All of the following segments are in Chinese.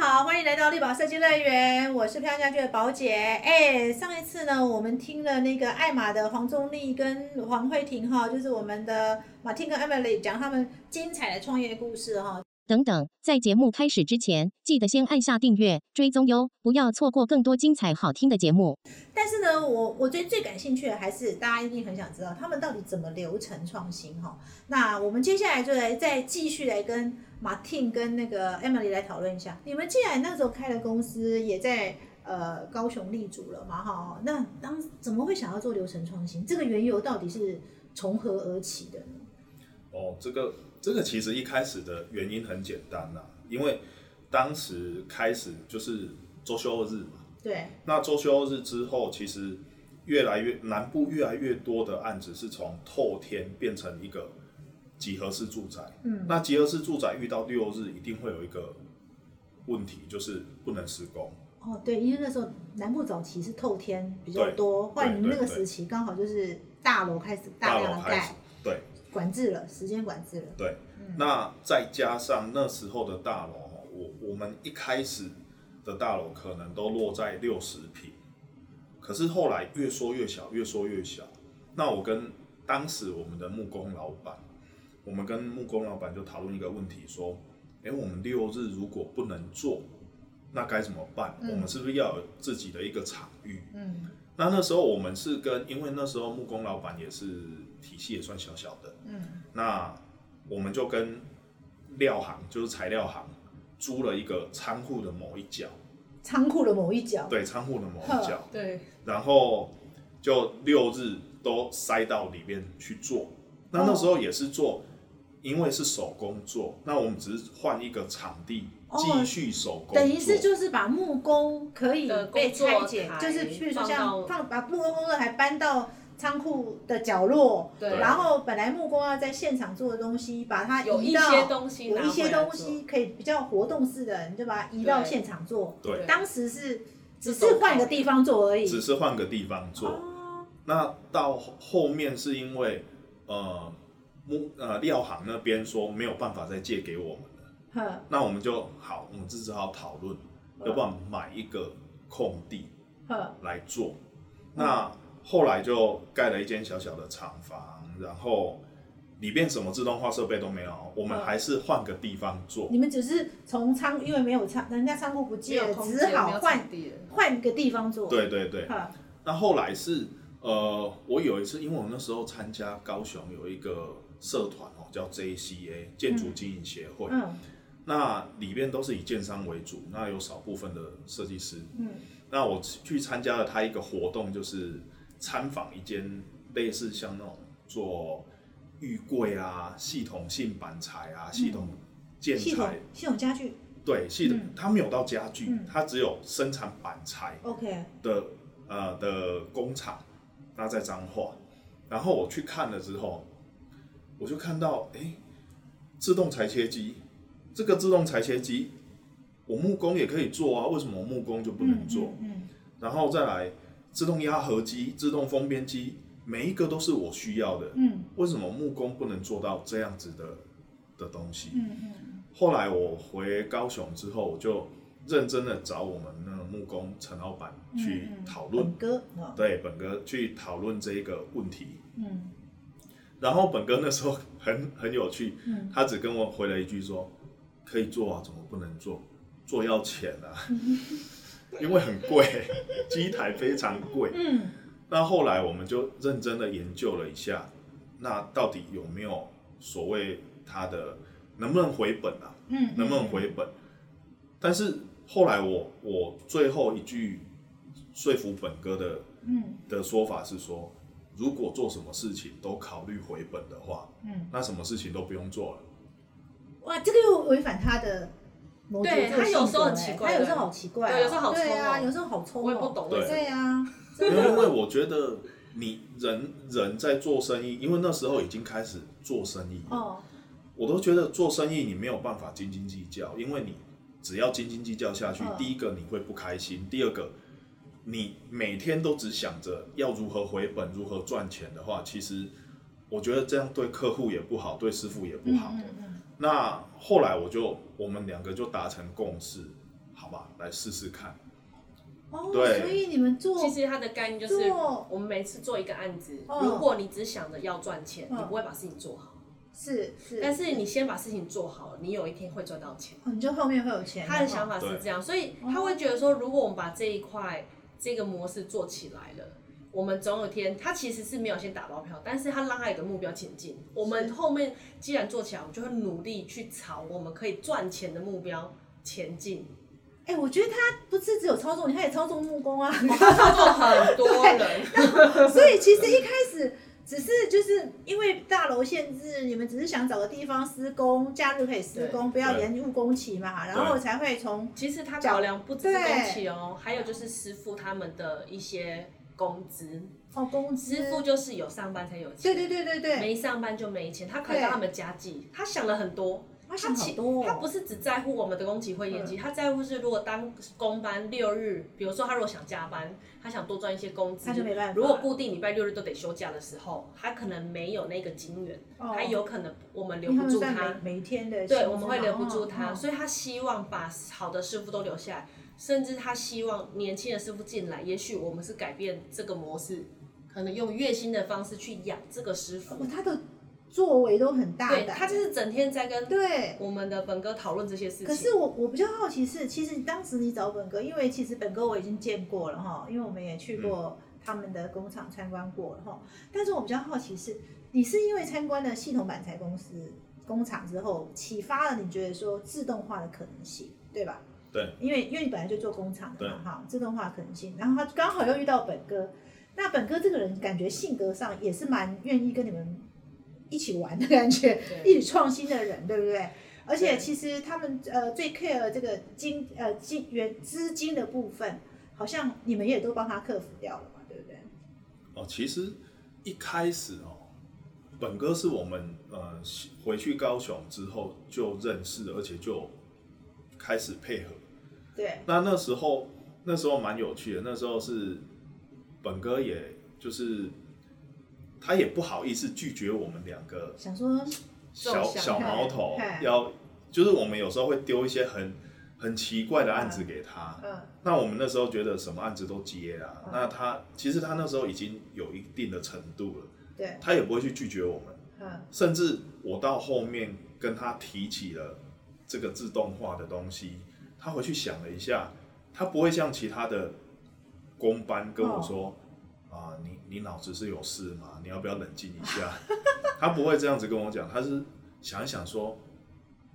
好，欢迎来到绿宝设计乐园，我是漂亮家具的宝姐。哎，上一次呢，我们听了那个艾玛的黄宗立跟黄慧婷哈，就是我们的马丁跟艾玛丽讲他们精彩的创业故事哈。等等，在节目开始之前，记得先按下订阅追踪哟，不要错过更多精彩好听的节目。但是呢，我我最最感兴趣的还是大家一定很想知道他们到底怎么流程创新哈。那我们接下来就来再继续来跟马汀跟那个 Emily 来讨论一下。你们既然那时候开了公司，也在呃高雄立足了嘛哈，那当怎么会想要做流程创新？这个缘由到底是从何而起的呢？哦，这个。这个其实一开始的原因很简单呐，因为当时开始就是周休二日嘛。对。那周休二日之后，其实越来越南部越来越多的案子是从透天变成一个几何式住宅。嗯。那集合式住宅遇到六日，一定会有一个问题，就是不能施工。哦，对，因为那时候南部早期是透天比较多，或者你们那个时期刚好就是大楼开始大量的盖。对。管制了，时间管制了。对，那再加上那时候的大楼，我我们一开始的大楼可能都落在六十平，可是后来越缩越小，越缩越小。那我跟当时我们的木工老板，我们跟木工老板就讨论一个问题，说：，哎，我们六日如果不能做，那该怎么办？我们是不是要有自己的一个场域？嗯。那那时候我们是跟，因为那时候木工老板也是体系也算小小的，嗯，那我们就跟料行，就是材料行，租了一个仓库的某一角，仓库的某一角，对，仓库的某一角，对，然后就六日都塞到里面去做，那那时候也是做。因为是手工做，那我们只是换一个场地继续手工。等于是就是把木工可以被拆解，就是比如说像放把木工工作台搬到仓库的角落，对。然后本来木工要在现场做的东西，把它有一些东西，有一些东西可以比较活动式的，你就把它移到现场做。对。当时是只是换个地方做而已。只是换个地方做。那到后面是因为呃。木呃料行那边说没有办法再借给我们了，那我们就好，我们只好讨论要不要买一个空地来做。那后来就盖了一间小小的厂房，然后里边什么自动化设备都没有，我们还是换个地方做。你们只是从仓，因为没有仓，人家仓库不借，只好换换个地方做。对对对。那后来是呃，我有一次，因为我那时候参加高雄有一个。社团哦，叫 JCA 建筑经营协会。嗯，那里边都是以建商为主，那有少部分的设计师。嗯，那我去参加了他一个活动，就是参访一间类似像那种做浴柜啊、系统性板材啊、系统建材、系统家具。对，系统它没有到家具，它只有生产板材。OK。的呃的工厂，那在彰化，然后我去看了之后。我就看到，哎，自动裁切机，这个自动裁切机，我木工也可以做啊，为什么木工就不能做？嗯，然后再来自动压合机、自动封边机，每一个都是我需要的。嗯，为什么木工不能做到这样子的的东西？嗯嗯。后来我回高雄之后，我就认真的找我们那个木工陈老板去讨论，本哥，对本哥去讨论这一个问题。嗯。然后本哥那时候很 很有趣，他只跟我回了一句说：“可以做啊，怎么不能做？做要钱啊，因为很贵，机台非常贵。”嗯，那后来我们就认真的研究了一下，那到底有没有所谓它的能不能回本啊？嗯，能不能回本？但是后来我我最后一句说服本哥的嗯的说法是说。如果做什么事情都考虑回本的话，嗯，那什么事情都不用做了。哇，这个又违反他的对他有时候很奇怪，他有时候好奇怪，对，有时候好对啊，有时候好冲，我也不懂，对啊。因为我觉得你人人在做生意，因为那时候已经开始做生意哦，我都觉得做生意你没有办法斤斤计较，因为你只要斤斤计较下去，第一个你会不开心，第二个。你每天都只想着要如何回本、如何赚钱的话，其实我觉得这样对客户也不好，对师傅也不好。那后来我就我们两个就达成共识，好吧，来试试看。哦，对所以你们做其实他的概念就是做，我们每次做一个案子，嗯如果你只想着要赚钱，嗯你不会把事情做好。是是，但是你先把事情做好了，你有一天会赚到钱。哦你就后面会有钱。他的想法法是这样，所以他会觉得说，如果我们把这一块这个模式做起来了，我们总有一天，他其实是没有先打包票，但是他让他有个目标前进。我们后面既然做起来，我们就会努力去朝我们可以赚钱的目标前进。哎、我觉得他不是只有操纵你，他也操纵木工啊。他操作很多人，所以其实一开始只是就是因为大楼限制，你们只是想找个地方施工，假日可以施工，不要延误工期嘛，然后才会从其实他考量不只是工期哦，还有就是师傅他们的一些工资。哦工资。师傅就是有上班才有钱，对对对对对，没上班就没钱。他考虑到他们家计，他想了很多。他想好其多、哦，他不是只在乎我们的工期会延期，他在乎是如果当工班六日，比如说他如果想加班，他想多赚一些工资，他就没办法。如果固定礼拜六日都得休假的时候，他可能没有那个金源，哦。他有可能我们留不住他。每每天的对，我们会留不住他，哦。所以他希望把好的师傅都留下来，甚至他希望年轻的师傅进来，也许我们是改变这个模式，可能用月薪的方式去养这个师傅哦，他的作为都很大胆，对他就是整天在跟对。我们的本哥讨论这些事情。可是我我比较好奇是，其实当时你找本哥，因为其实本哥我已经见过了哈，因为我们也去过他们的工厂参观过了哈。但是我比较好奇是，你是因为参观了系统板材公司工厂之后，启发了你觉得说自动化的可能性，对吧？对，因为因为你本来就做工厂的嘛哈，自动化可能性，然后他刚好又遇到本哥，那本哥这个人感觉性格上也是蛮愿意跟你们一起玩的感觉，一起创新的人，对不对？而且其实他们呃最 care 这个金呃金源资金的部分，好像你们也都帮他克服掉了嘛，对不对？哦，其实一开始哦，本哥是我们呃回去高雄之后就认识，而且就开始配合。对，那那时候那时候蛮有趣的，那时候是本哥也就是他也不好意思拒绝我们两个想说小小毛头，要就是我们有时候会丢一些很很奇怪的案子给他。嗯。那我们那时候觉得什么案子都接啊，嗯。那他其实他那时候已经有一定的程度了，对，他也不会去拒绝我们。嗯。甚至我到后面跟他提起了这个自动化的东西，他回去想了一下，他不会像其他的工班跟我说。啊，你你脑子是有事吗？你要不要冷静一下？他不会这样子跟我讲，他是想一想说，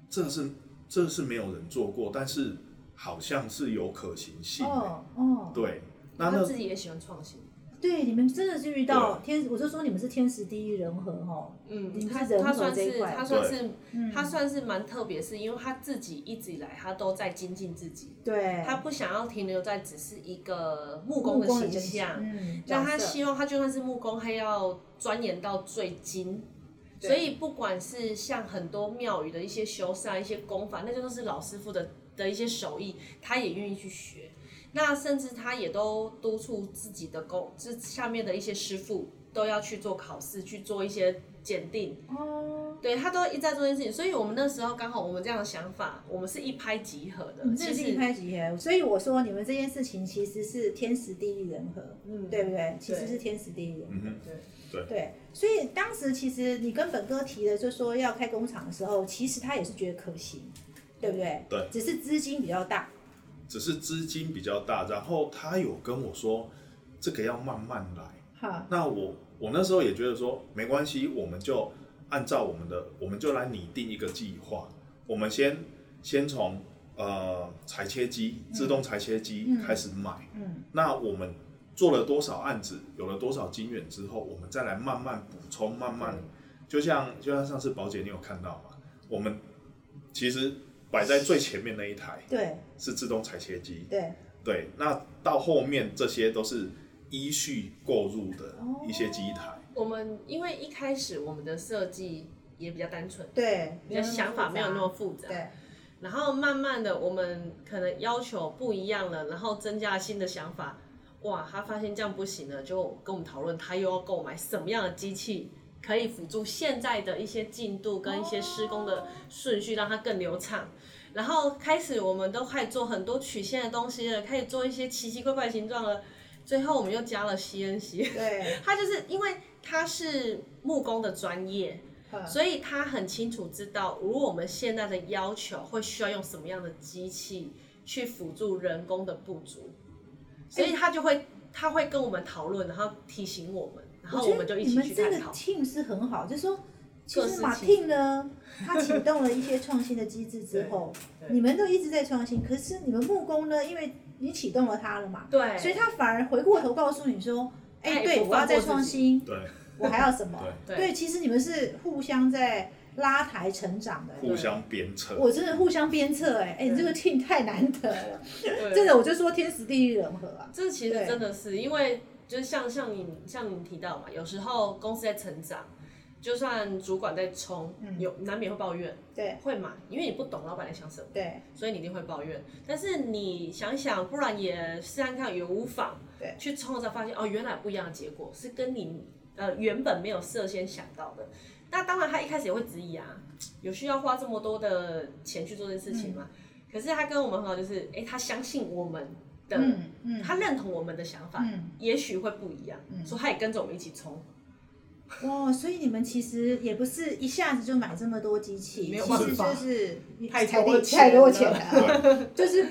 这是这是没有人做过，但是好像是有可行性的。哦哦，对，那他那自己也喜欢创新。对，你们真的是遇到天，我就说你们是天时地利人和哈。嗯你，他是人和他算这一块是他算是嗯他算是蛮特别，是因为他自己一直以来他都在精进自己，对，他不想要停留在只是一个木工的形象，嗯，但他希望他就算是木工，他要钻研到最精。所以不管是像很多庙宇的一些修缮、一些功法，那就都是老师傅的的一些手艺，他也愿意去学。那甚至他也都督促自己的工，这下面的一些师傅都要去做考试，去做一些检定。哦，对他都一直在做这件事情，所以我们那时候刚好我们这样的想法，我们是一拍即合的。你这是一拍即合，所以我说你们这件事情其实是天时地利人和，嗯对不对？其实是天时地利人和。嗯哼，对对，所以当时其实你跟本哥提的，就说要开工厂的时候，其实他也是觉得可行，对不对？对只是资金比较大。只是资金比较大，然后他有跟我说，这个要慢慢来。好，那我我那时候也觉得说没关系，我们就按照我们的，我们就来拟定一个计划。我们先先从呃裁切机、自动裁切机嗯开始买。嗯，那我们做了多少案子，有了多少金源之后，我们再来慢慢补充，慢慢就像就像上次宝姐你有看到吗？我们其实摆在最前面那一台对是自动裁切机，对，对，那到后面这些都是依序购入的哦一些机台。我们因为一开始我们的设计也比较单纯，对，比较想法没有那么复杂。对，然后慢慢的，我们可能要求不一样了，然后增加了新的想法。哇，他发现这样不行了，就跟我们讨论，他又要购买什么样的机器，可以辅助现在的一些进度跟一些施工的顺序，让它更流畅。然后开始我们都开始做很多曲线的东西了，开始做一些奇奇怪怪的形状了。最后我们又加了 CNC，对，他就是因为他是木工的专业，所以他很清楚知道，如果我们现在的要求会需要用什么样的机器去辅助人工的不足，所以他就会他会跟我们讨论，然后提醒我们，然后我们就一起去探讨。team 是很好，就是说。其实马汀呢，他启动了一些创新的机制之后，你们都一直在创新。可是你们木工呢，因为你启动了他了嘛，对，所以他反而回过头告诉你说：“哎，对我要再创新，对，我还要什么？对，对，其实你们是互相在拉抬成长的，互相鞭策。我真的互相鞭策，哎，哎，你这个 team 太难得了，真的，我就说天时地利人和啊。这其实真的是因为，就是像像你像你提到嘛，有时候公司在成长。就算主管在冲，有难免会抱怨，对，会嘛？因为你不懂老板在想什么，对，所以你一定会抱怨。但是你想想，不然也试看看，也无妨，对，去冲了才发现哦，原来不一样的结果是跟你呃原本没有事先想到的。那当然，他一开始也会质疑啊，有需要花这么多的钱去做这件事情吗？可是他跟我们很好，就是哎，他相信我们的，他认同我们的想法，也许会不一样，所以他也跟着我们一起冲。哇，所以你们其实也不是一下子就买这么多机器，其实就是太多太多钱了，就是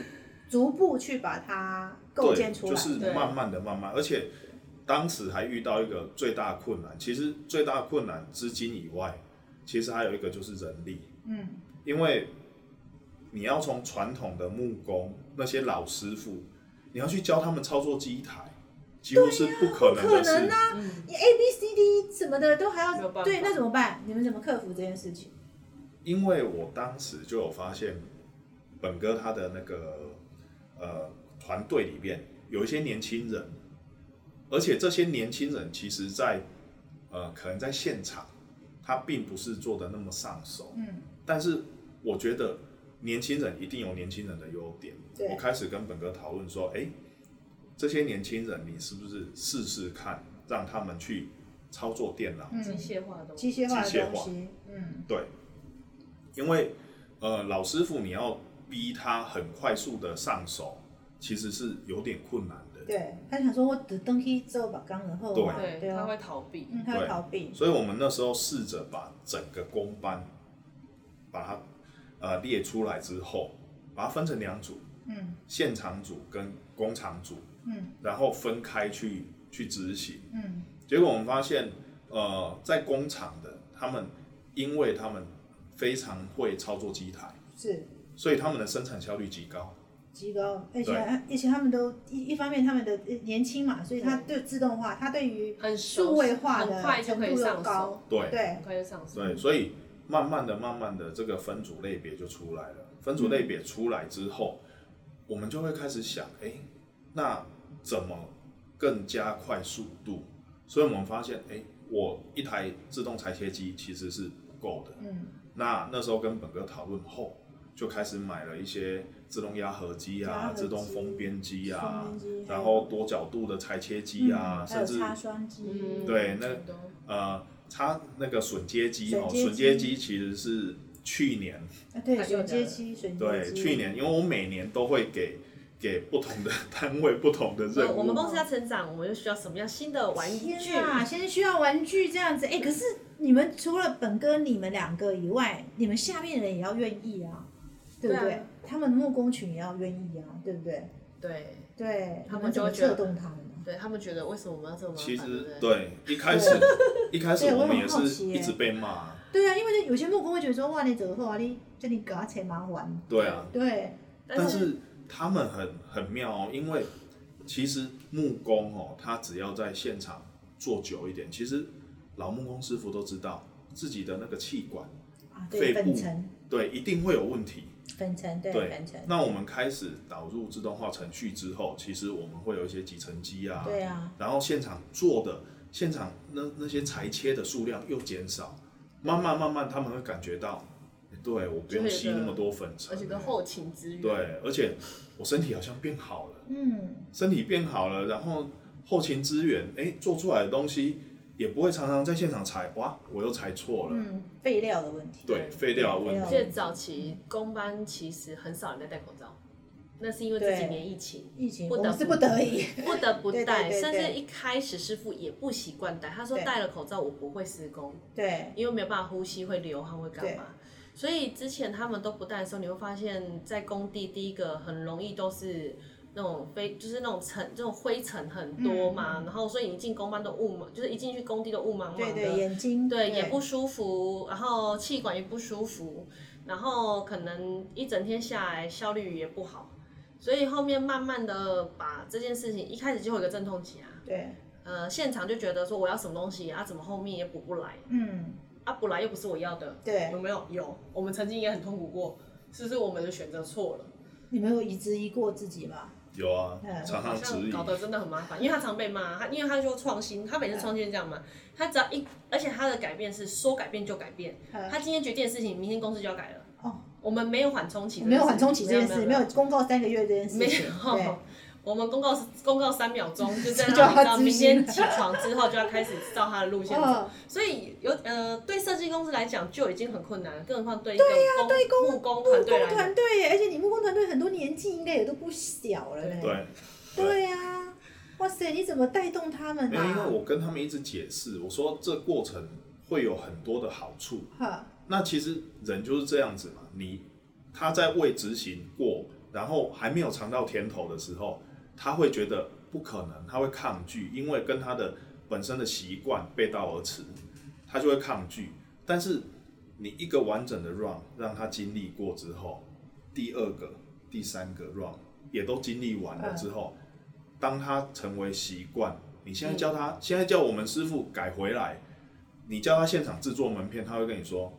逐步去把它构建出来，就是慢慢的、慢慢，而且当时还遇到一个最大困难，其实最大困难资金以外，其实还有一个就是人力，嗯，因为你要从传统的木工那些老师傅，你要去教他们操作机台。几乎是不可能的事。你 A B C D 什么的都还要对，那怎么办？你们怎么克服这件事情？因为我当时就有发现，本哥他的那个呃团队里面有一些年轻人，而且这些年轻人其实，在呃可能在现场，他并不是做的那么上手。嗯。但是我觉得年轻人一定有年轻人的优点。我开始跟本哥讨论说，哎。这些年轻人，你是不是试试看，让他们去操作电脑？机械化的东西。机械化的东西。嗯，对。因为呃，老师傅你要逼他很快速的上手，其实是有点困难的。对，他想说我的登机之后把钢然后对，他会逃避，他会逃避。所以我们那时候试着把整个工班把它呃列出来之后，把它分成两组，嗯，现场组跟工厂组。嗯，然后分开去去执行，嗯，结果我们发现，呃，在工厂的他们，因为他们非常会操作机台，是，所以他们的生产效率极高，极高，而且。而且他们都一一方面他们的年轻嘛，所以他对。自动化，他对于数位化的程度又高，对对，很快就上手，对，所以慢慢的慢慢的这个分组类别就出来了，分组类别出来之后，我们就会开始想，哎。那怎么更加快速度？所以我们发现，哎，我一台自动裁切机其实是不够的。嗯。那那时候跟本哥讨论后，就开始买了一些自动压合机啊、自动封边机啊，然后多角度的裁切机啊，甚至擦霜机。对，那呃，擦那个榫接机哦，榫接机其实是去年。啊，对，榫接机，榫接机。对，去年，因为我每年都会给。给不同的单位不同的任务。我们公司要成长，我们就需要什么样新的玩具？啊，先需要玩具这样子。哎，可是你们除了本哥你们两个以外，你们下面的人也要愿意啊，对不对？他们木工群也要愿意啊，对不对？对对，他们就会策动他们。对他们觉得为什么我们要这么？其实对，一开始 一开始我们也是一直被骂。对啊，因为有些木工会觉得说，哇，你怎么啊？你叫你给他钱麻烦。对啊。对。但是。他们很很妙哦，因为其实木工哦，他只要在现场做久一点，其实老木工师傅都知道自己的那个气管、肺部对一定会有问题。粉尘对粉尘。那我们开始导入自动化程序之后，其实我们会有一些集成机啊，对啊，然后现场做的现场那那些裁切的数量又减少，慢慢慢慢他们会感觉到。对，我不用吸那么多粉尘，而且跟后勤资源。对，而且我身体好像变好了，嗯，身体变好了，然后后勤资源，哎，做出来的东西也不会常常在现场裁，哇，我又裁错了。嗯，废料的问题。对，废料的问题。而且早期工班其实很少人在戴口罩，那是因为这几年疫情，疫情不得我是不得已。不得不戴，甚至一开始师傅也不习惯戴，他说戴了口罩我不会施工，对，因为没有办法呼吸，会流汗，会干嘛？所以之前他们都不戴的时候，你会发现在工地第一个很容易都是那种飞，就是那种尘，这种灰尘很多嘛，然后所以一进工班都雾茫，就是一进去工地都雾茫茫的，对对，眼睛对，也不舒服，然后气管也不舒服，然后可能一整天下来效率也不好，所以后面慢慢的把这件事情，一开始就有一个阵痛期啊，对，呃，现场就觉得说我要什么东西啊，怎么后面也补不来，嗯，啊，补来又不是我要的，对有没有？有，我们曾经也很痛苦过，是不是我们的选择错了？你没有质疑过自己吗？有啊好常质疑。像搞得真的很麻烦，因为他常被骂，他因为他说创新，他每次创新是这样嘛，他只要一，而且他的改变是说改变就改变，嗯。他今天决定的事情，明天公司就要改了。哦，我们没有缓冲期，没有缓冲期这件事，没有公告三个月这件事没有，我们公告公告三秒钟，就这样就要让你知道明天起床之后就要开始照他的路线走。嗯，所以有呃对设计公司来讲就已经很困难了，更何况对一个工木工团队来讲，团队耶，而且你木工团队很多年纪应该也都不小了嘞。对，对。呀，哇塞，你怎么带动他们没有，因为啊？我跟他们一直解释，我说这过程会有很多的好处。哈，那其实人就是这样子嘛，你他在未执行过，然后还没有尝到甜头的时候，他会觉得不可能，他会抗拒，因为跟他的本身的习惯背道而驰，他就会抗拒。但是你一个完整的 run 让他经历过之后，第二个、第三个 run 也都经历完了之后，当他成为习惯，你现在教他，现在叫我们师傅改回来，你叫他现场制作门片，他会跟你说，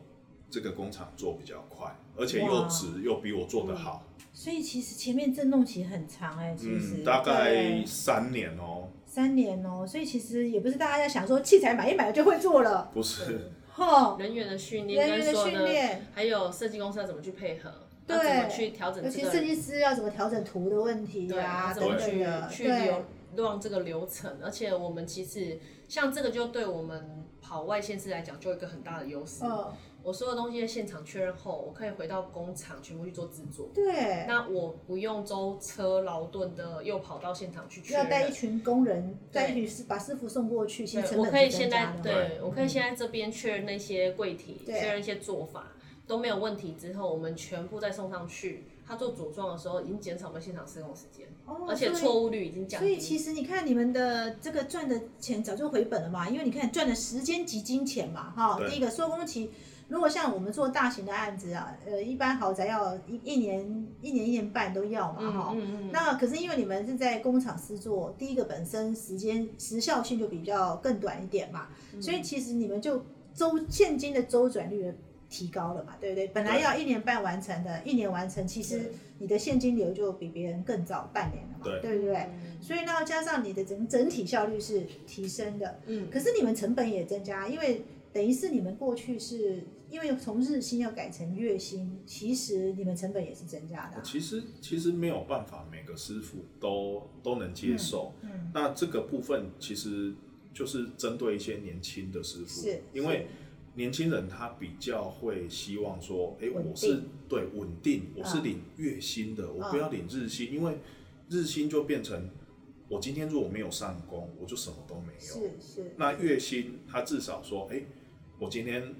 这个工厂做比较快，而且又哇。值，又比我做的好。所以其实前面震动期很长哎，其实。嗯，大概三年哦、三年哦，所以其实也不是大家在想说器材买一买就会做了，不是，哈，人员的训练人员的训练，还有设计公司要怎么去配合，对。要怎么去调整尤这个其设计师要怎么调整图的问题对，啊，怎么去去流让这个流程，而且我们其实像这个就对我们跑外线市来讲就有一个很大的优势。嗯，我所有东西在现场确认后，我可以回到工厂全部去做制作。对，那我不用舟车劳顿的又跑到现场去确认要带一。群工人，对带一群师把师傅送过去，其实对，成我可以本是增现在。对我可以现在这边确认那些柜体，对确认一些做法都没有问题之后，我们全部再送上去。他做组装的时候已经减少我们现场施工时间，哦而且错误率已经降低所以。其实你看你们的这个赚的钱早就回本了嘛，因为你看赚的时间及金钱嘛，哈。对第一个收工期，如果像我们做大型的案子啊，呃，一般豪宅要一一年一年一年半都要嘛，哈、嗯嗯。嗯，那可是因为你们是在工厂施作，第一个本身时间时效性就比较更短一点嘛，嗯。所以其实你们就周现金的周转率提高了嘛，对不对？本来要一年半完成的，一年完成，其实你的现金流就比别人更早半年了嘛，对。对不对？嗯。所以呢，加上你的整整体效率是提升的，嗯，可是你们成本也增加，因为等于是你们过去是因为从日薪要改成月薪，其实你们成本也是增加的啊、其实其实没有办法每个师傅都都能接受。嗯，那这个部分其实就是针对一些年轻的师傅，是因为年轻人他比较会希望说，哎、稳我是定对稳定，我是嗯领月薪的，我嗯不要领日薪，因为日薪就变成我今天如果没有上工，我就什么都没有。是是，那月薪他至少说，哎、我今天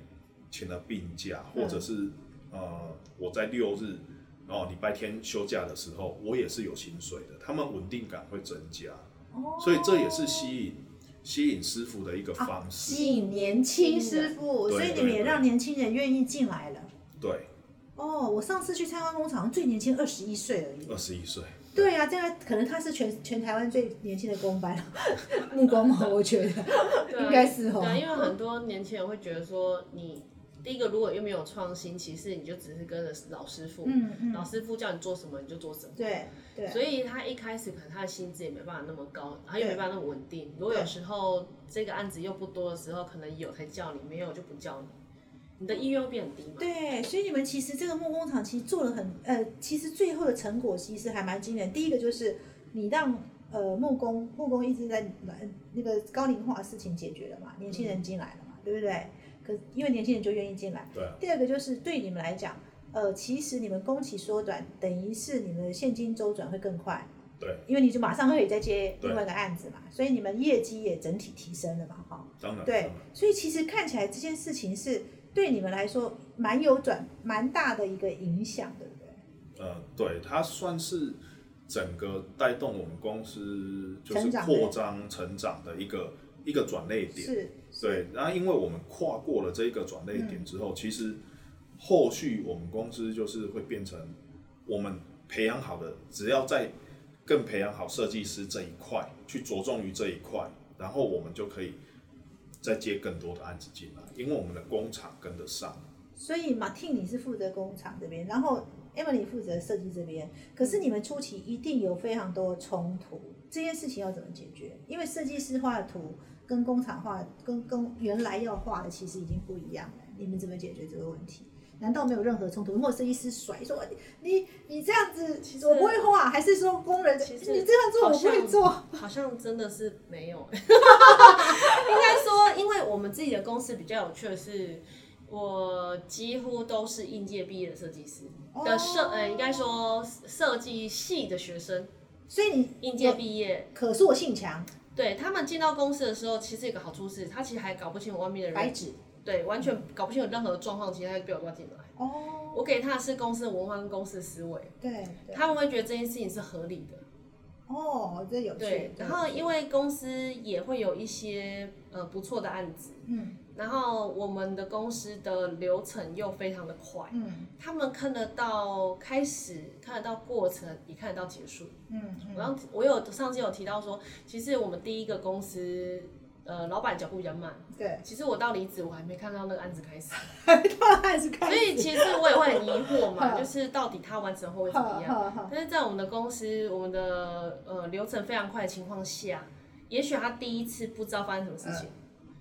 请了病假，嗯或者是、呃我在六日。哦，礼拜天休假的时候，我也是有薪水的，他们稳定感会增加。哦所以这也是吸引吸引师傅的一个方式。吸引年轻师傅，所以你们也让年轻人愿意进来了。对，哦，我上次去参观工厂，最年轻二十一岁而已。二十一岁，对啊，这个可能他是全全台湾最年轻的公班，木工嘛，我觉得应该是哦。对啊，因为很多年轻人会觉得说，你第一个如果又没有创新，其实你就只是跟着老师傅，嗯嗯，老师傅叫你做什么你就做什么。对对，所以他一开始可能他的薪资也没办法那么高，他又对没办法那么稳定。如果有时候这个案子又不多的时候，可能有才叫你，没有就不叫你，你的意愿会变很低嘛。对，所以你们其实这个木工厂其实做了很呃，其实最后的成果其实还蛮惊人。第一个就是你让呃木工木工一直在那个高龄化的事情解决了嘛，年轻人进来了嘛，对不对？可因为年轻人就愿意进来。对。第二个就是对你们来讲，呃，其实你们工期缩短，等于是你们的现金周转会更快。对。因为你就马上可以再接另外一个案子嘛，所以你们业绩也整体提升了嘛，哈。当然。对，所以其实看起来这件事情是对你们来说蛮有转蛮大的一个影响，对不对？呃，对，它算是整个带动我们公司就是扩张成长的一个一个转类点。是。对，然后因为我们跨过了这一个转类点之后，其实后续我们公司就是会变成我们培养好的，只要在更培养好设计师这一块，去着重于这一块，然后我们就可以再接更多的案子进来，因为我们的工厂跟得上。所以马汀你是负责工厂这边，然后 Emily 负责设计这边，可是你们初期一定有非常多的冲突，这件事情要怎么解决？因为设计师画的图。跟工厂画、跟跟原来要画的其实已经不一样了。你们怎么解决这个问题？难道没有任何冲突？或者设计师甩说你你这样子我不会画，还是说工人其实你这样做我不会做？好像真的是没有。应因为我们自己的公司比较有趣的是，我几乎都是应届毕业的设计师的设，呃，应该说设计系的学生。所以你应届毕业，可塑性强。对他们进到公司的时候，其实有个好处是，他其实还搞不清楚外面的人，白纸，对，完全搞不清楚任何状况，其实他就被我抓进来。哦，我给他的是公司的文化跟公司的思维，对，他们会觉得这件事情是合理的。哦，这有趣。对，然后因为公司也会有一些呃不错的案子，嗯。然后我们的公司的流程又非常的快，嗯，他们看得到开始，看得到过程，也看得到结束，嗯，然后我有上次有提到说，其实我们第一个公司，呃，老板脚步比较慢，对，其实我到离职我还没看到那个案子开始，还没到案子开始，所以其实我也会很疑惑嘛，就是到底他完成后会怎么样？但是在我们的公司，我们的呃流程非常快的情况下，也许他第一次不知道发生什么事情。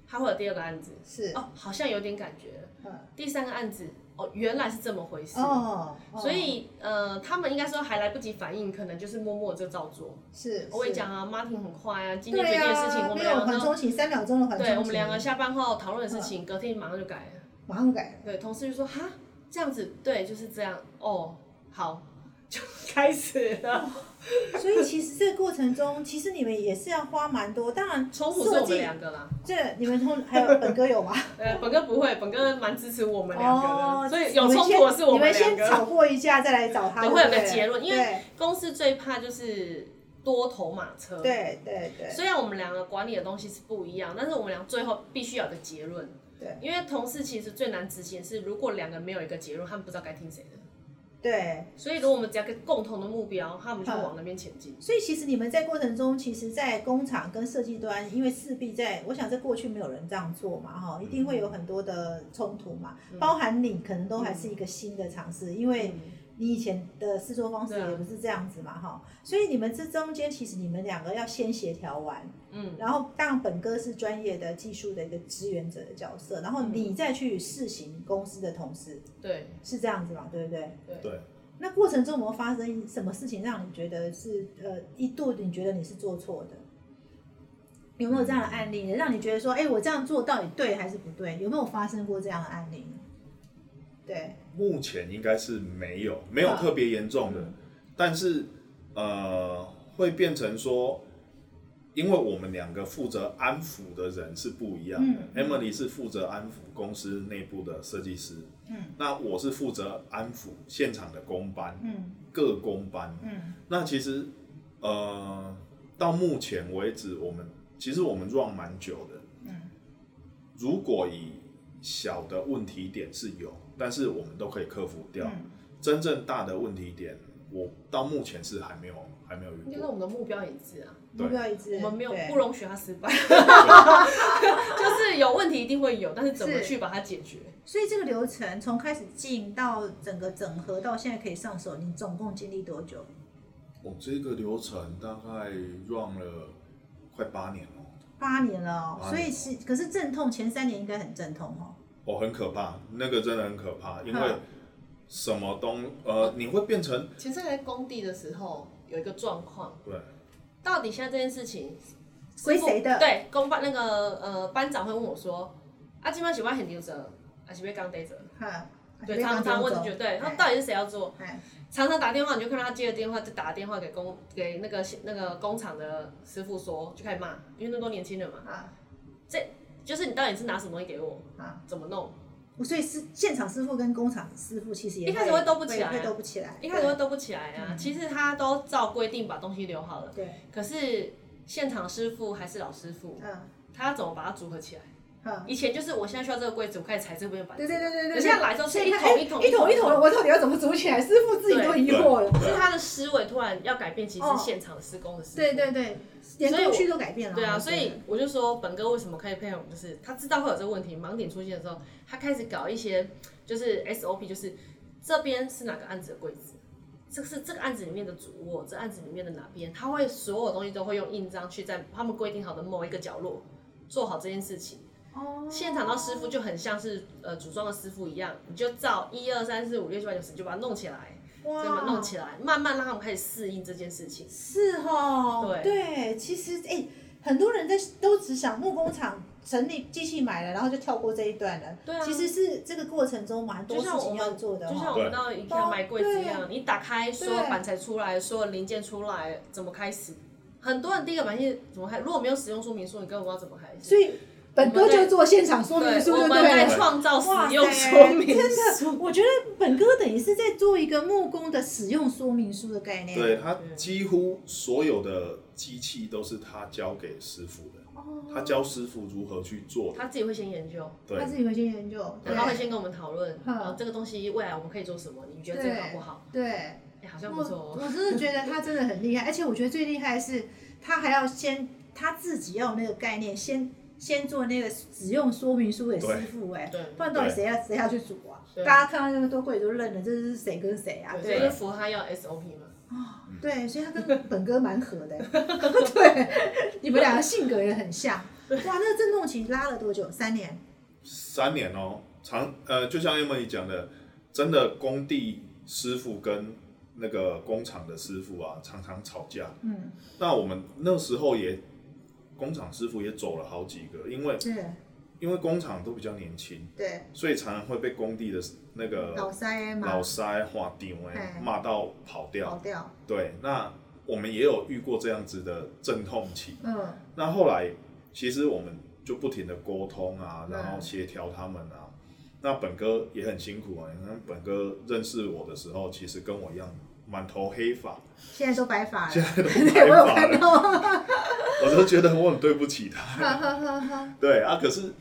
他会有第二个案子，是哦，好像有点感觉。嗯，第三个案子，哦，原来是这么回事。哦，所以呃，他们应该说还来不及反应，可能就是默默就照做。是，我跟你讲啊，Martin 很快啊，今天决定的事情，我们两个缓冲期三秒钟的缓冲。对，我们两个下班后讨论的事情，隔天马上就改了，马上改。对，同事就说哈，这样子，对，就是这样。哦，好。就开始了，所以其实这个过程中，其实你们也是要花蛮多。当然，冲突是我们两个啦。这你们冲还有本哥有吗？呃，本哥不会，本哥蛮支持我们两个的。所以有冲突的是我们两个。你们先吵过一架，再来找他。会有个结论，因为公司最怕就是多头马车。对对对。虽然我们两个管理的东西是不一样，但是我们俩最后必须有个结论。对。因为同事其实最难执行是，如果两个没有一个结论，他们不知道该听谁的。对，所以如果我们只要个共同的目标，他们就往那边前进。所以其实你们在过程中，其实，在工厂跟设计端，因为势必在，我想在过去没有人这样做嘛，哈，一定会有很多的冲突嘛，包含你可能都还是一个新的尝试，因为。你以前的制作方式也不是这样子嘛，哈，所以你们这中间其实你们两个要先协调完，嗯，然后当然本哥是专业的技术的一个支援者的角色，然后你再去试行公司的同事，对，是这样子嘛，对不对？对。那过程中有没有发生什么事情让你觉得是呃一度你觉得你是做错的？有没有这样的案例，让你觉得说，哎，我这样做到底对还是不对？有没有发生过这样的案例？对，目前应该是没有，没有特别严重的，但是呃，会变成说，因为我们两个负责安抚的人是不一样的，Emily 是负责安抚公司内部的设计师，嗯，那我是负责安抚现场的工班，嗯，各工班，嗯，那其实呃，到目前为止，我们其实我们 run 蛮久的，嗯，如果以小的问题点是有。但是我们都可以克服掉，真正大的问题点，我到目前是还没有还没有遇到。因为我们的目标一致啊，目标一致，我们没有不容许他失败，就是有问题一定会有，但是怎么去把它解决？所以这个流程从开始进到整个整合到现在可以上手，你总共经历多久？我这个流程大概 run 了快八年了。八年了，所以是可是阵痛前三年应该很阵痛哦。哦，很可怕，那个真的很可怕，因为什么东呃，你会变成。其实，在工地的时候有一个状况，对，到底现在这件事情归谁的对，工班那个呃班长会问我说，啊，今晚喜欢很丢责，还是被刚逮着？哈，对，常常问这句，对，他到底是谁要做？哎，常常打电话，你就看到他接了电话，就打电话给工给那个那个工厂的师傅说，就开始骂，因为那么多年轻人嘛，啊这就是你到底是拿什么东西给我，啊，怎么弄？所以是现场师傅跟工厂师傅其实也一开始会兜不起来啊会斗不起来，一开始会兜不起来啊，其实他都照规定把东西留好了，对，可是现场师傅还是老师傅，嗯。他要怎么把它组合起来？嗯，以前就是我现在需要这个柜子，我开始裁这边的板子，对对对对对，可现在来之后是一桶哎一桶一桶一桶的，我到底要怎么组起来？师傅自己都疑惑了。是他的思维突然要改变，其实是现场施工的思维。对对对，连工序都改变了。对啊，所以我就说本哥为什么可以配合我们，就是他知道会有这个问题，盲点出现的时候，他开始搞一些就是 SOP，就是这边是哪个案子的柜子，这个是这个案子里面的主卧，这案子里面的哪边，他会所有东西都会用印章去在他们规定好的某一个角落做好这件事情。哦，现场到师傅就很像是呃组装的师傅一样，你就照一二三四五六七八九十，你就把它弄起来，哇这么弄起来，慢慢让他们开始适应这件事情。是哦，对对，其实哎，很多人在都只想木工厂成立机器买了，然后就跳过这一段了。对啊其实是这个过程中蛮多事情我们要做的。就像我们到一家买柜子一样，你打开所有板材出来，所有零件出来，怎么开始？很多人第一个反应怎么开？如果没有使用说明书，你根本不知道怎么开始。所以本哥就做现场说明对，书，我就对们在了。创造哇使用塞说明真。的，我觉得本哥等于是在做一个木工的使用说明书的概念。对他几乎所有的机器都是他教给师傅的，他教师傅如何去做。他自己会先研究，对他自己会先研究，对然后会先跟我们讨论，嗯呃，这个东西未来我们可以做什么？你觉得这个好不好？对。哎，好像不我错哦。我真的觉得他真的很厉害，而且我觉得最厉害的是他还要先他自己要有那个概念，先先做那个使用说明书给师傅，哎，对不然到底谁要谁要去煮啊？大家看到那个多贵都认了，这是谁跟谁啊？对，所以就符合他要 SOP 嘛。对，所以他跟本哥蛮合的，对，你们两个性格也很像。哇，那个震动期拉了多久？三年？三年哦，长呃，就像 Emily 讲的，真的工地师傅跟那个工厂的师傅啊，常常吵架。嗯，那我们那时候也工厂师傅也走了好几个，因为对。因为工厂都比较年轻，对，所以常常会被工地的那个老塞嘛，老塞划丢哎哎骂到跑掉。跑。掉，对，那我们也有遇过这样子的阵痛期。嗯，那后来其实我们就不停的沟通啊，嗯。然后协调他们啊。那本哥也很辛苦啊，你看本哥认识我的时候，其实跟我一样满头黑发，现在都白发了，现在都 对，白发了，看到，我都觉得我很对不起他。对啊，可是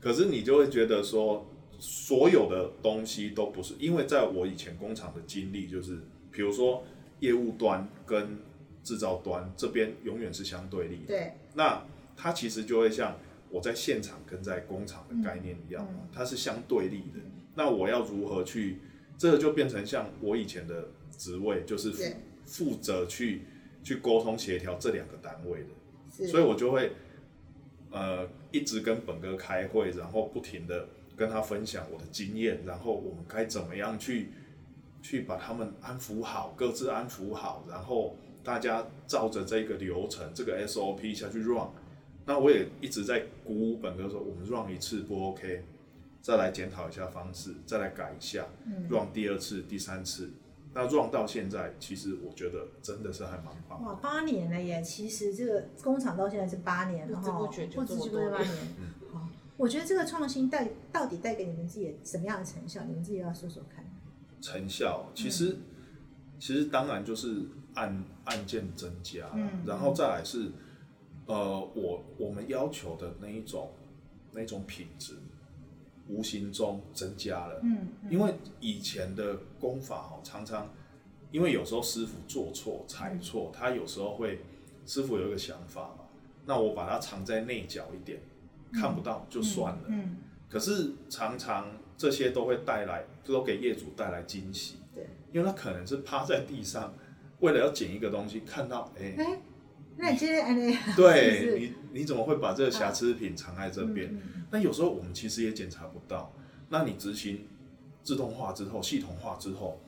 可是你就会觉得说，所有的东西都不是，因为在我以前工厂的经历，就是比如说业务端跟制造端这边永远是相对立的。对，那它其实就会像我在现场跟在工厂的概念一样它是相对立的。那我要如何去，这个就变成像我以前的职位，就是负责去去沟通协调这两个单位的。是，所以我就会呃一直跟本哥开会，然后不停的跟他分享我的经验，然后我们该怎么样去去把他们安抚好，各自安抚好，然后大家照着这个流程，这个 SOP 下去 run。那我也一直在鼓舞本哥说，我们 run 一次不 OK，再来检讨一下方式，再来改一下、嗯 run 第二次、第三次。那 run 到现在，其实我觉得真的是还蛮棒的。哇，八年了耶！其实这个工厂到现在是八年了哈，不知不觉就这么多年觉八年。好，我觉得这个创新带到底带给你们自己什么样的成效？你们自己要说说看。成效，其实、其实当然就是案案件增加，嗯然后再来是呃我我们要求的那一种那一种品质，无形中增加了。嗯，因为以前的功法哦，常常因为有时候师傅做错、踩错，他有时候会师傅有一个想法嘛，那我把它藏在内角一点，看不到就算了。嗯，可是常常这些都会带来，都给业主带来惊喜。对，因为他可能是趴在地上，为了要捡一个东西，看到哎，哎，那你今天对 你你怎么会把这个瑕疵品藏在这边？嗯嗯那有时候我们其实也检查不到。那你执行自动化之后、系统化之后，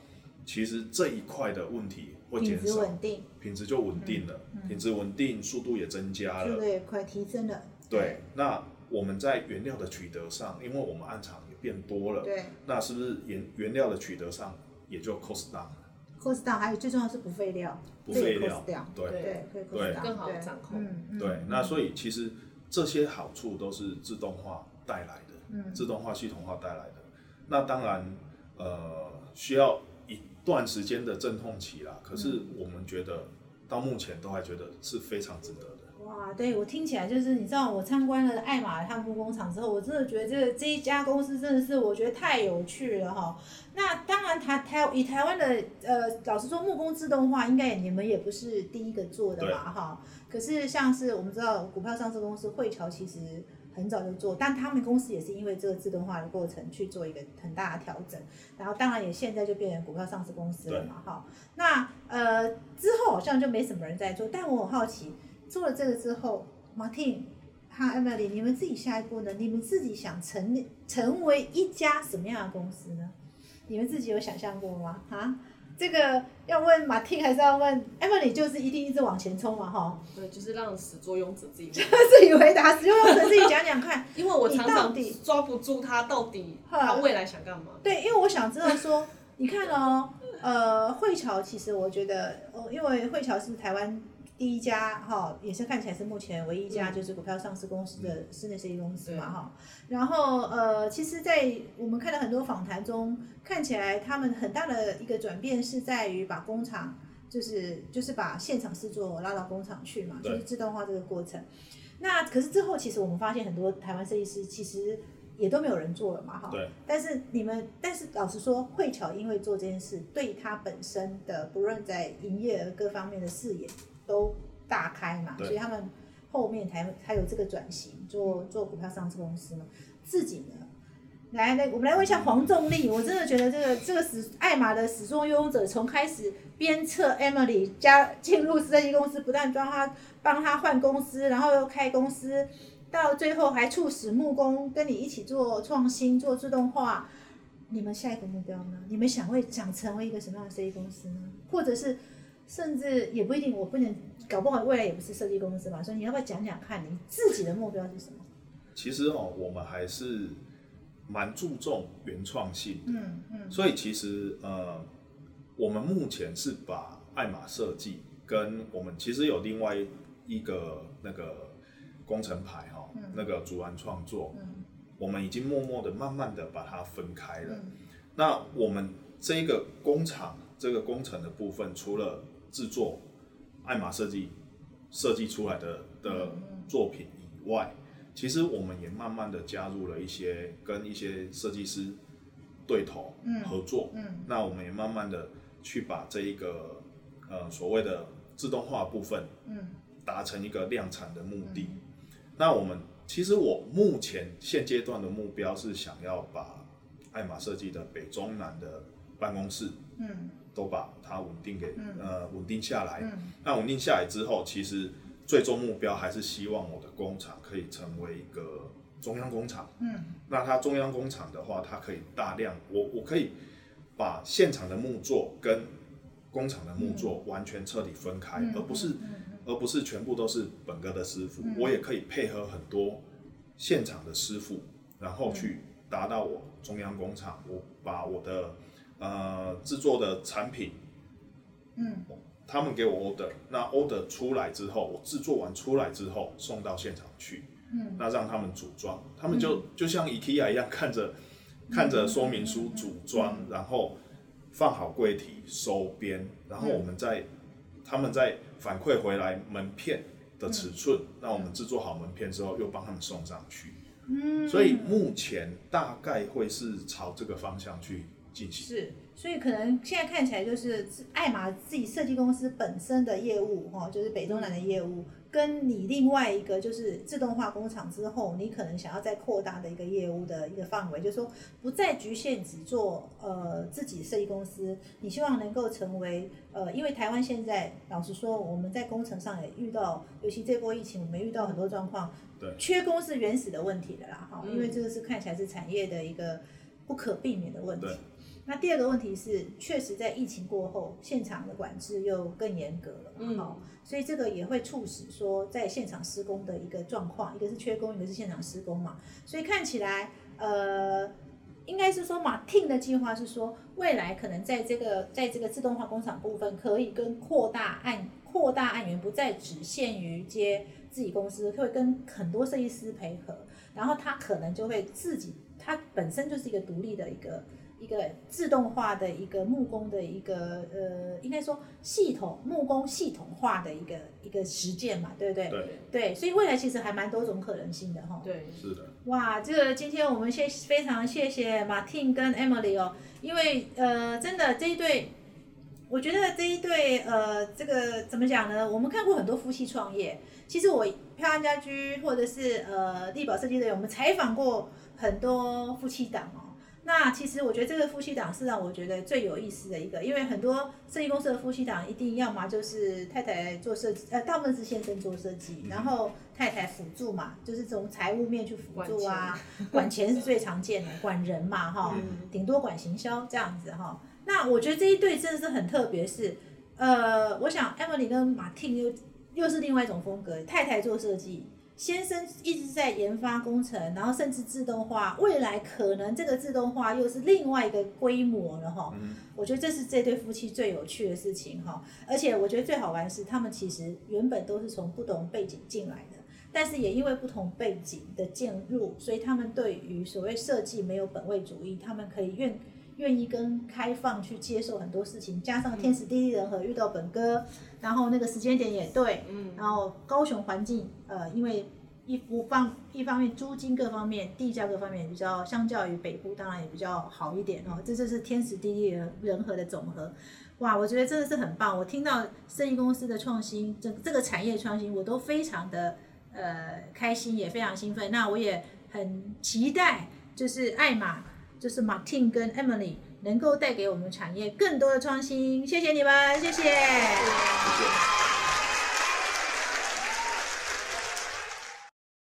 其实这一块的问题会品质减少，稳定，品质就稳定了，品质稳定，速度也增加了。速度也快提升了。对，那我们在原料的取得上，因为我们暗厂也变多了，对那是不是原原料的取得上也就 cost down 了？，cost down，还有最重要是不废料，不废料对对，会 cost 对 down，更好对掌控嗯嗯对，那所以其实这些好处都是自动化带来的，嗯自动化系统化带来的。那当然，呃，需要一段时间的阵痛期啦。可是我们觉得到目前都还觉得是非常值得的。哇，对我听起来就是，你知道，我参观了爱玛汉木工厂之后，我真的觉得这个这一家公司真的是我觉得太有趣了哈。那当然台台以台湾的呃，老实说，木工自动化应该也你们也不是第一个做的嘛哈。可是像是我们知道股票上市公司汇侨其实很早就做，但他们公司也是因为这个自动化的过程去做一个很大的调整，然后当然也现在就变成股票上市公司了嘛哈。那呃之后好像就没什么人在做，但我很好奇。做了这个之后，Martin 和 Emily，你们自己下一步呢？你们自己想成立成为一家什么样的公司呢？你们自己有想象过吗？啊，这个要问 Martin 还是要问 Emily？就是一定一直往前冲嘛，哈，对，就是让始作俑者自己问，自己回答，始作俑者自己讲讲看。因为我常常底抓不住他到底他未来想干嘛。对，因为我想知道说，你看哦，呃，汇侨其实我觉得，哦，因为汇侨是台湾第一家哈，也是看起来是目前唯一一家就是股票上市公司的室内设计公司嘛哈。然后呃，其实，在我们看到很多访谈中，看起来他们很大的一个转变是在于把工厂。就是就是把现场制作拉到工厂去嘛，就是自动化这个过程。那可是之后，其实我们发现很多台湾设计师其实也都没有人做了嘛，哈。对。但是你们，但是老实说，汇巧因为做这件事，对他本身的不论在营业额各方面的视野都大开嘛，所以他们后面才才有这个转型，做做股票上市公司嘛。自己呢，来来，我们来问一下黄仲立，我真的觉得这个这个始爱玛的始作俑者，从开始鞭策 Emily 加进入设计公司，不但帮他帮他换公司，然后又开公司，到最后还促使木工跟你一起做创新、做自动化。你们下一个目标呢？你们想会想成为一个什么样的设计公司呢？或者是甚至也不一定，我不能搞不好未来也不是设计公司嘛。所以你要不要讲讲看你自己的目标是什么？其实哦，我们还是蛮注重原创性的。嗯嗯所以其实呃，我们目前是把爱马设计跟我们其实有另外一个那个工程牌哈、那个竹安创作，嗯我们已经默默的、慢慢的把它分开了。嗯那我们这个工厂这个工程的部分，除了制作爱玛设计设计出来的的作品以外，其实我们也慢慢的加入了一些跟一些设计师对头合作，嗯。那我们也慢慢的去把这一个呃所谓的自动化部分嗯。达成一个量产的目的。那我们其实我目前现阶段的目标是想要把爱玛设计的北中南的办公室嗯都把它稳定给、呃稳定下来。嗯。那稳定下来之后，其实最终目标还是希望我的工厂可以成为一个中央工厂。嗯。那它中央工厂的话，它可以大量，我我可以把现场的木作跟工厂的木作完全彻底分开，嗯而不是、而不是全部都是本哥的师傅，嗯。我也可以配合很多现场的师傅，然后嗯。去达到我中央工厂，我把我的呃制作的产品，嗯。他们给我 order，那 order 出来之后，我制作完出来之后送到现场去，嗯。那让他们组装，他们就、就像 IKEA 一样，看着看着说明书组装，然后放好柜体收边，然后我们再、他们再反馈回来门片的尺寸，那我们制作好门片之后，又帮他们送上去。嗯，所以目前大概会是朝这个方向去进行。是，所以可能现在看起来就是爱玛自己设计公司本身的业务哈，就是北中南的业务，跟你另外一个就是自动化工厂之后，你可能想要再扩大的一个业务的一个范围，就是说不再局限只做呃自己设计公司，你希望能够成为呃，因为台湾现在老实说，我们在工程上也遇到，尤其这波疫情，我们遇到很多状况，对缺工是原始的问题的啦哈，嗯因为这个是看起来是产业的一个不可避免的问题对。那第二个问题是，确实在疫情过后，现场的管制又更严格了，嗯，所以这个也会促使说在现场施工的一个状况，一个是缺工，一个是现场施工嘛，所以看起来，呃。应该是说，马汀的计划是说，未来可能在这个在这个自动化工厂部分，可以跟扩大案扩大案源，不再只限于接自己公司，会跟很多设计师配合，然后他可能就会自己，他本身就是一个独立的一个。一个自动化的一个木工的一个呃，应该说系统木工系统化的一个一个实践嘛，对不对？对。对，所以未来其实还蛮多种可能性的哈。对，是的。哇，这个今天我们谢非常谢谢 Martin 跟 Emily 哦，因为呃，真的这一对，我觉得这一对呃，这个怎么讲呢？我们看过很多夫妻创业，其实我漂亮家居或者是呃地宝设计队，我们采访过很多夫妻档哦。那其实我觉得这个夫妻档是让我觉得最有意思的一个，因为很多设计公司的夫妻档一定要么就是太太做设计，呃，大部分是先生做设计，然后太太辅助嘛，就是从财务面去辅助啊，管钱是最常见的，管人嘛哈，顶多管行销这样子哈。那我觉得这一对真的是很特别，是呃，我想 Emily 跟 Martin 又又是另外一种风格，太太做设计。先生一直在研发工程，然后甚至自动化，未来可能这个自动化又是另外一个规模了哈。我觉得这是这对夫妻最有趣的事情哈。而且我觉得最好玩是，他们其实原本都是从不同背景进来的，但是也因为不同背景的进入，所以他们对于所谓设计没有本位主义，他们可以愿愿意跟开放去接受很多事情，加上天时地利人和遇到本哥。然后那个时间点也对，嗯，然后高雄环境，呃，因为一不方一方面租金各方面地价各方面比较，相较于北部当然也比较好一点哦，这就是天时地利人和的总和，哇，我觉得真的是很棒。我听到生意公司的创新，这这个产业创新，我都非常的呃开心，也非常兴奋。那我也很期待，就是艾玛，就是 Martin 跟 Emily。能够带给我们产业更多的创新，谢谢你们，谢谢。